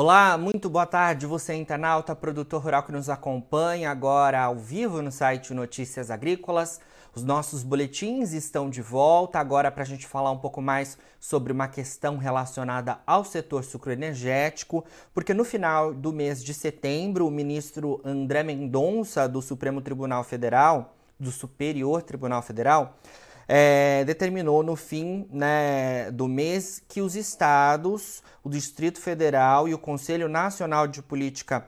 Olá, muito boa tarde, você internauta, produtor rural que nos acompanha agora ao vivo no site Notícias Agrícolas. Os nossos boletins estão de volta agora para a gente falar um pouco mais sobre uma questão relacionada ao setor sucroenergético, porque no final do mês de setembro, o ministro André Mendonça, do Supremo Tribunal Federal, do Superior Tribunal Federal, é, determinou no fim né, do mês que os estados, o Distrito Federal e o Conselho Nacional de Política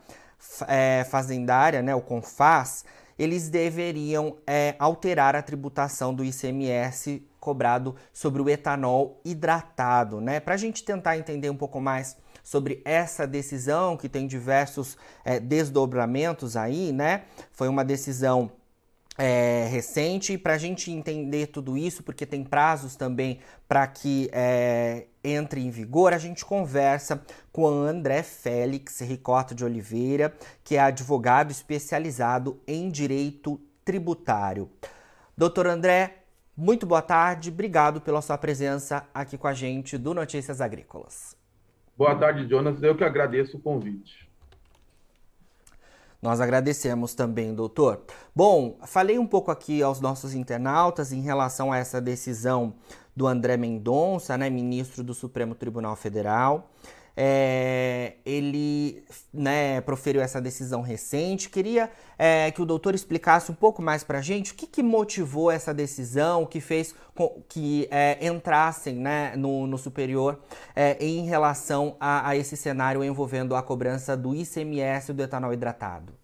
é, Fazendária, né, o CONFAS, eles deveriam é, alterar a tributação do ICMS cobrado sobre o etanol hidratado, né? Para a gente tentar entender um pouco mais sobre essa decisão que tem diversos é, desdobramentos aí, né? Foi uma decisão é, recente. Para a gente entender tudo isso, porque tem prazos também para que é, entre em vigor, a gente conversa com o André Félix Ricota de Oliveira, que é advogado especializado em direito tributário. Doutor André, muito boa tarde, obrigado pela sua presença aqui com a gente do Notícias Agrícolas. Boa tarde, Jonas. Eu que agradeço o convite. Nós agradecemos também, doutor. Bom, falei um pouco aqui aos nossos internautas em relação a essa decisão do André Mendonça, né, ministro do Supremo Tribunal Federal. É, ele né, proferiu essa decisão recente. Queria é, que o doutor explicasse um pouco mais para a gente o que, que, motivou essa decisão, o que fez com que é, entrassem né, no, no superior é, em relação a, a, esse cenário envolvendo a cobrança do ICMS do etanol hidratado.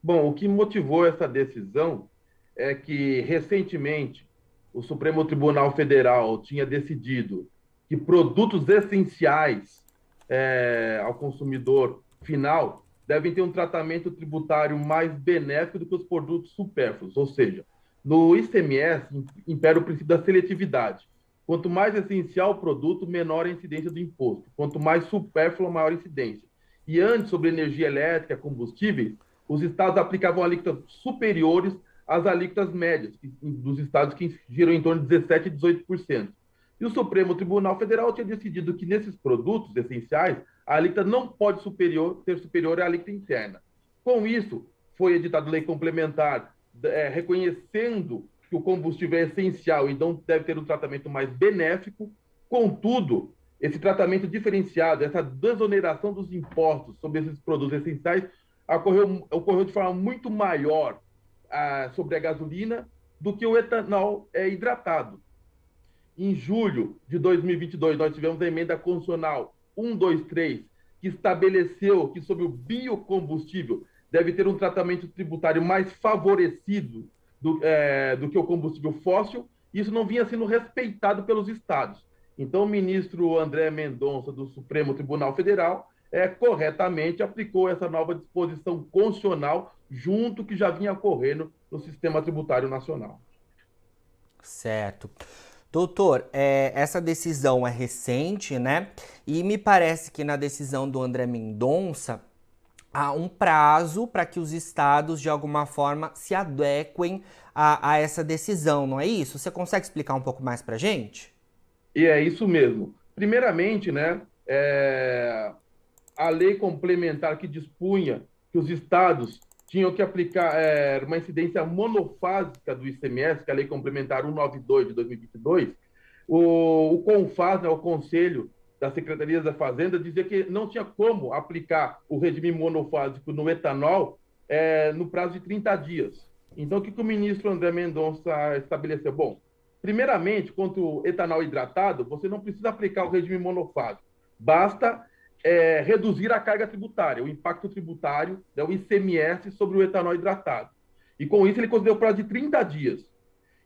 Bom, o que motivou essa decisão é que recentemente o Supremo Tribunal Federal tinha decidido que produtos essenciais é, ao consumidor final devem ter um tratamento tributário mais benéfico do que os produtos supérfluos, ou seja, no ICMS impera o princípio da seletividade. Quanto mais essencial o produto, menor a incidência do imposto. Quanto mais supérfluo, maior a incidência. E antes, sobre energia elétrica, combustíveis, os estados aplicavam alíquotas superiores às alíquotas médias dos estados que giram em torno de 17% e 18%. E o Supremo Tribunal Federal tinha decidido que nesses produtos essenciais, a alíquota não pode superior, ser superior à alíquota interna. Com isso, foi editada lei complementar é, reconhecendo que o combustível é essencial então deve ter um tratamento mais benéfico. Contudo, esse tratamento diferenciado, essa desoneração dos impostos sobre esses produtos essenciais, ocorreu, ocorreu de forma muito maior ah, sobre a gasolina do que o etanol é hidratado. Em julho de 2022, nós tivemos a emenda constitucional 123, que estabeleceu que sobre o biocombustível deve ter um tratamento tributário mais favorecido do, é, do que o combustível fóssil. Isso não vinha sendo respeitado pelos estados. Então, o ministro André Mendonça, do Supremo Tribunal Federal, é, corretamente aplicou essa nova disposição constitucional junto que já vinha ocorrendo no sistema tributário nacional. Certo. Doutor, é, essa decisão é recente, né? E me parece que na decisão do André Mendonça há um prazo para que os estados, de alguma forma, se adequem a, a, essa decisão, não é isso? Você consegue explicar um pouco mais para gente? E é isso mesmo. Primeiramente, né, é, a lei complementar que dispunha que os estados tinham que aplicar é, uma incidência monofásica do ICMS, que é a Lei Complementar 192 de 2022, o, o CONFAS, né, o Conselho das Secretarias da Fazenda, dizia que não tinha como aplicar o regime monofásico no etanol é, no prazo de 30 dias. Então, o que, que o ministro André Mendonça estabeleceu? Bom, primeiramente, quanto o etanol hidratado, você não precisa aplicar o regime monofásico. Basta é, reduzir a carga tributária, o impacto tributário, né, o ICMS sobre o etanol hidratado. E com isso ele concedeu um prazo de 30 dias.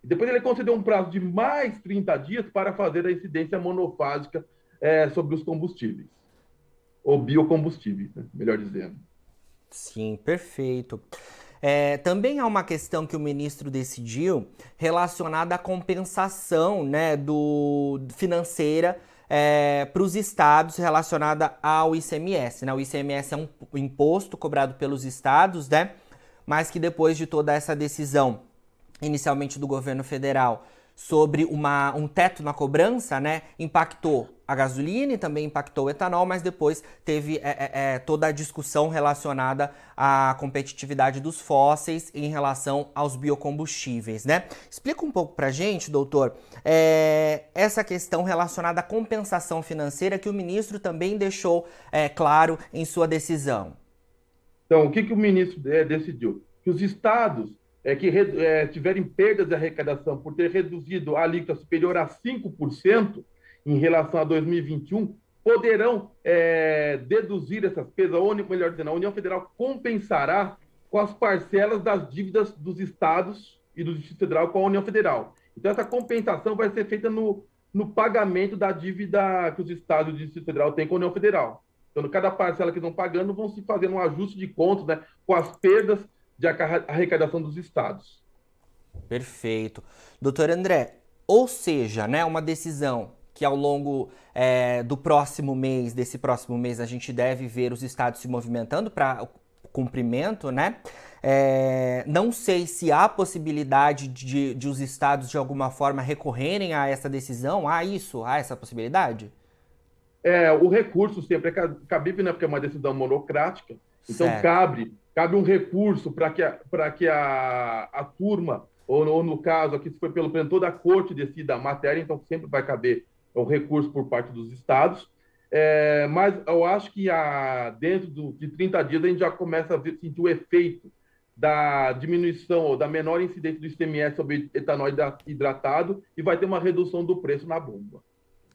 E depois ele concedeu um prazo de mais 30 dias para fazer a incidência monofásica é, sobre os combustíveis. Ou biocombustíveis, né, melhor dizendo. Sim, perfeito. É, também há uma questão que o ministro decidiu relacionada à compensação né, do, financeira é, para os estados relacionada ao ICMS. Né? O ICMS é um imposto cobrado pelos estados, né? mas que depois de toda essa decisão, inicialmente do governo federal, sobre uma, um teto na cobrança, né, impactou a gasolina e também impactou o etanol, mas depois teve é, é, é, toda a discussão relacionada à competitividade dos fósseis em relação aos biocombustíveis, né? Explica um pouco pra gente, doutor, é, essa questão relacionada à compensação financeira que o ministro também deixou é, claro em sua decisão. Então, o que, que o ministro é, decidiu? Que os estados é, que tiverem perdas de arrecadação por ter reduzido a alíquota superior a 5% em relação a 2021, poderão é, deduzir essas perdas, ou melhor dizendo, a União Federal compensará com as parcelas das dívidas dos estados e do Distrito Federal com a União Federal. Então, essa compensação vai ser feita no, no pagamento da dívida que os estados e o Distrito Federal têm com a União Federal. Então, cada parcela que estão pagando, vão se fazendo um ajuste de contas né, com as perdas de arrecadação dos estados. Perfeito. Doutor André, ou seja, né, uma decisão que ao longo é, do próximo mês, desse próximo mês, a gente deve ver os estados se movimentando para o cumprimento, né? É, não sei se há possibilidade de, de os estados de alguma forma recorrerem a essa decisão. Há isso? Há essa possibilidade? É, o recurso sempre é cabível, né? Porque é uma decisão monocrática. Então certo. cabe, cabe um recurso para que, a, que a, a turma, ou, ou no caso aqui, se foi pelo toda a corte decida a matéria, então sempre vai caber um recurso por parte dos estados. É, mas eu acho que a, dentro do, de 30 dias a gente já começa a ver, sentir o efeito da diminuição ou da menor incidência do ICMS sobre etanol hidratado e vai ter uma redução do preço na bomba.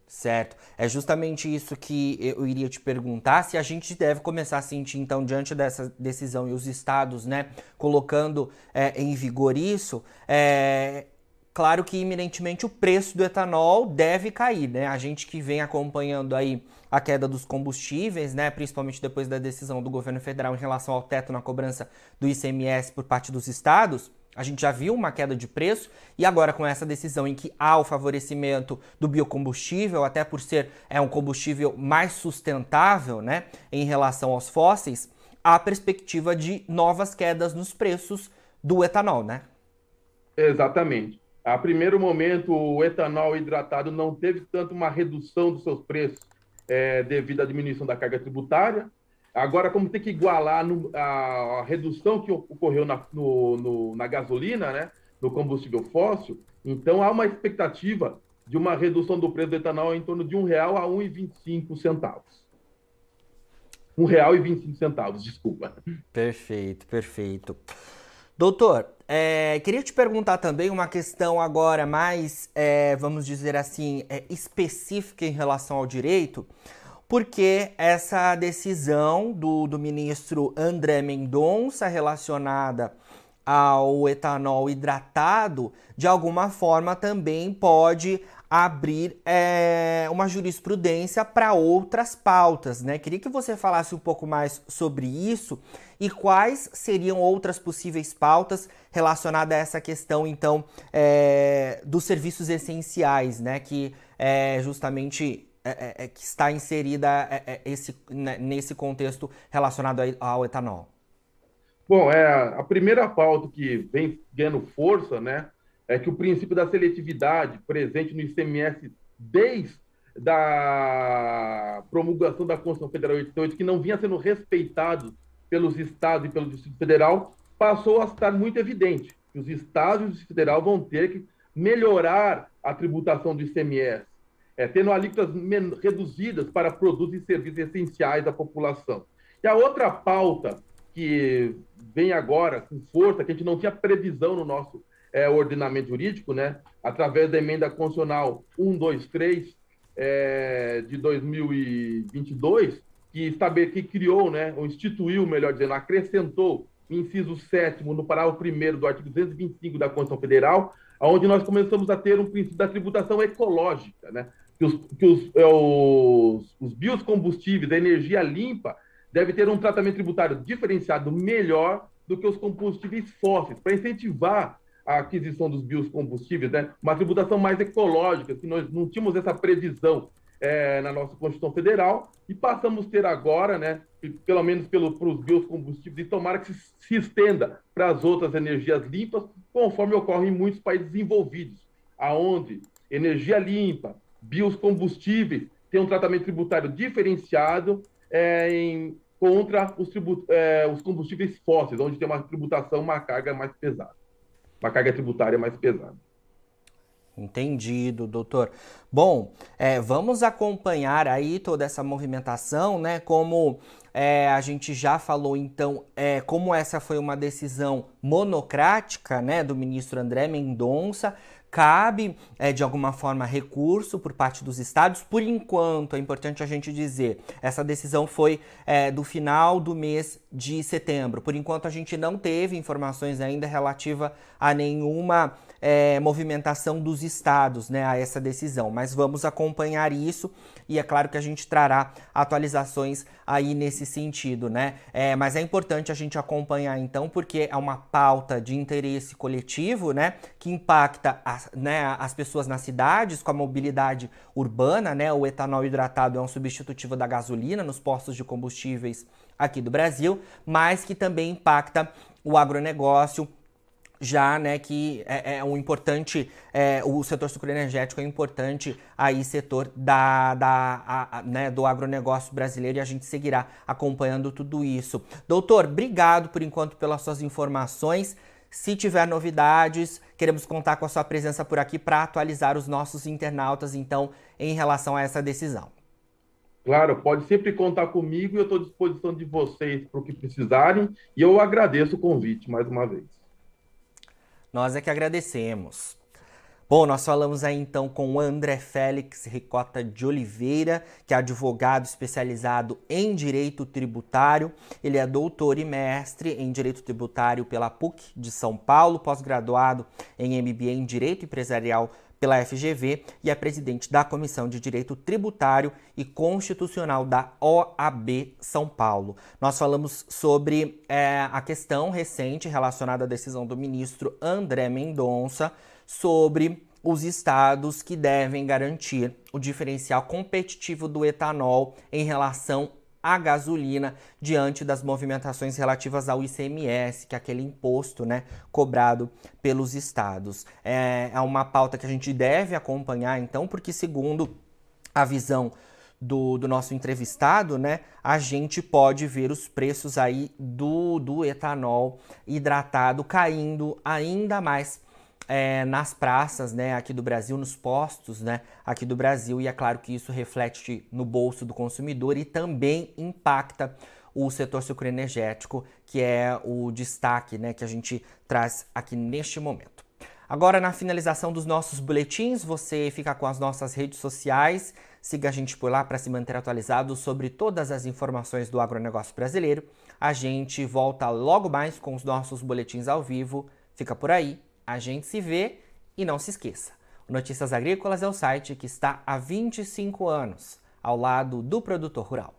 Certo. É justamente isso que eu iria te perguntar, se a gente deve começar a sentir, então, diante dessa decisão e os estados, né, colocando é, em vigor isso, é, claro que iminentemente o preço do etanol deve cair, né? A gente que vem acompanhando aí a queda dos combustíveis, né, principalmente depois da decisão do governo federal em relação ao teto na cobrança do ICMS por parte dos estados, a gente já viu uma queda de preço e agora com essa decisão em que há o favorecimento do biocombustível, até por ser é um combustível mais sustentável, né, em relação aos fósseis, há perspectiva de novas quedas nos preços do etanol, né? Exatamente. A primeiro momento, o etanol hidratado não teve tanto uma redução dos seus preços é, devido à diminuição da carga tributária, Agora, como tem que igualar no, a, a, redução que ocorreu na, no, no, na gasolina, né, no combustível fóssil, então há uma expectativa de uma redução do preço do etanol em torno de R$ 1,00 a R$ 1,25. R$ 1,25, desculpa. Perfeito, perfeito. Doutor, é, queria te perguntar também uma questão agora mais, é, vamos dizer assim, é, específica em relação ao direito porque essa decisão do, do ministro André Mendonça relacionada ao etanol hidratado, de alguma forma também pode abrir é, uma jurisprudência para outras pautas, né? Queria que você falasse um pouco mais sobre isso e quais seriam outras possíveis pautas relacionadas a essa questão, então, é, dos serviços essenciais, né? Que é justamente é, é, é, que está inserida é, esse, né, nesse contexto relacionado ao etanol? Bom, é, a primeira pauta que vem ganhando força né, é que o princípio da seletividade presente no ICMS desde da promulgação da Constituição Federal 88, que não vinha sendo respeitado pelos estados e pelo Distrito Federal, passou a estar muito evidente que os estados e o Distrito Federal vão ter que melhorar a tributação do ICMS é, tendo alíquotas reduzidas para produtos e serviços essenciais à população. E a outra pauta que vem agora com força, que a gente não tinha previsão no nosso é, ordenamento jurídico, né, através da emenda constitucional 123 é, de 2022, que, estabe, que criou, né, ou instituiu, melhor dizendo, acrescentou o inciso 7 no parágrafo 1 do artigo 225 da Constituição Federal, onde nós começamos a ter um princípio da tributação ecológica, né? que os, que os, é, os, os biocombustíveis, a energia limpa, deve ter um tratamento tributário diferenciado melhor do que os combustíveis fósseis, para incentivar a aquisição dos biocombustíveis, né? uma tributação mais ecológica, que nós não tínhamos essa previsão é, na nossa Constituição Federal, e passamos a ter agora, né, pelo menos para os biocombustíveis, e tomara que se, se estenda para as outras energias limpas, conforme ocorre em muitos países desenvolvidos, aonde energia limpa, biocombustíveis tem um tratamento tributário diferenciado é, em, contra os, é, os combustíveis fósseis, onde tem uma tributação, uma carga mais pesada, uma carga tributária mais pesada. Entendido, doutor. Bom, é, vamos acompanhar aí toda essa movimentação, né? Como é, a gente já falou, então, é, como essa foi uma decisão monocrática, né, do ministro André Mendonça, cabe é, de alguma forma recurso por parte dos estados. Por enquanto, é importante a gente dizer, essa decisão foi é, do final do mês de setembro. Por enquanto, a gente não teve informações ainda relativa a nenhuma é, movimentação dos estados né, a essa decisão, mas vamos acompanhar isso e é claro que a gente trará atualizações aí nesse sentido, né? É, mas é importante a gente acompanhar então, porque é uma pauta de interesse coletivo, né? Que impacta as, né, as pessoas nas cidades com a mobilidade urbana, né? O etanol hidratado é um substitutivo da gasolina nos postos de combustíveis aqui do Brasil, mas que também impacta o agronegócio já né, que é, é um importante, é, o setor sucroenergético é importante aí setor da, da, a, a, né, do agronegócio brasileiro e a gente seguirá acompanhando tudo isso. Doutor, obrigado por enquanto pelas suas informações. Se tiver novidades, queremos contar com a sua presença por aqui para atualizar os nossos internautas, então, em relação a essa decisão. Claro, pode sempre contar comigo e eu estou à disposição de vocês para o que precisarem e eu agradeço o convite mais uma vez. Nós é que agradecemos. Bom, nós falamos aí então com o André Félix Ricota de Oliveira, que é advogado especializado em direito tributário. Ele é doutor e mestre em direito tributário pela PUC de São Paulo, pós-graduado em MBA em direito empresarial pela FGV e é presidente da Comissão de Direito Tributário e Constitucional da OAB São Paulo. Nós falamos sobre é, a questão recente relacionada à decisão do ministro André Mendonça sobre os estados que devem garantir o diferencial competitivo do etanol em relação a gasolina diante das movimentações relativas ao ICMS, que é aquele imposto né, cobrado pelos estados. É, é uma pauta que a gente deve acompanhar, então, porque, segundo a visão do, do, nosso entrevistado, né, a gente pode ver os preços aí do, do etanol hidratado caindo ainda mais é, nas praças, né, aqui do Brasil, nos postos, né, aqui do Brasil, e é claro que isso reflete no bolso do consumidor e também impacta o setor sucroenergético, que é o destaque, né, que a gente traz aqui neste momento. Agora, na finalização dos nossos boletins, você fica com as nossas redes sociais, siga a gente por lá para se manter atualizado sobre todas as informações do agronegócio brasileiro. A gente volta logo mais com os nossos boletins ao vivo. Fica por aí a gente se vê e não se esqueça. O Notícias Agrícolas é o site que está há 25 anos ao lado do produtor rural.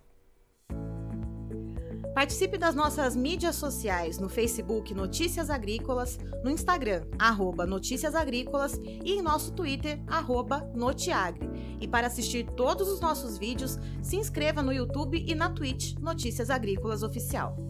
Participe das nossas mídias sociais no Facebook Notícias Agrícolas, no Instagram arroba Notícias Agrícolas e em nosso Twitter arroba Notiagre. E para assistir todos os nossos vídeos, se inscreva no YouTube e na Twitch Notícias Agrícolas Oficial.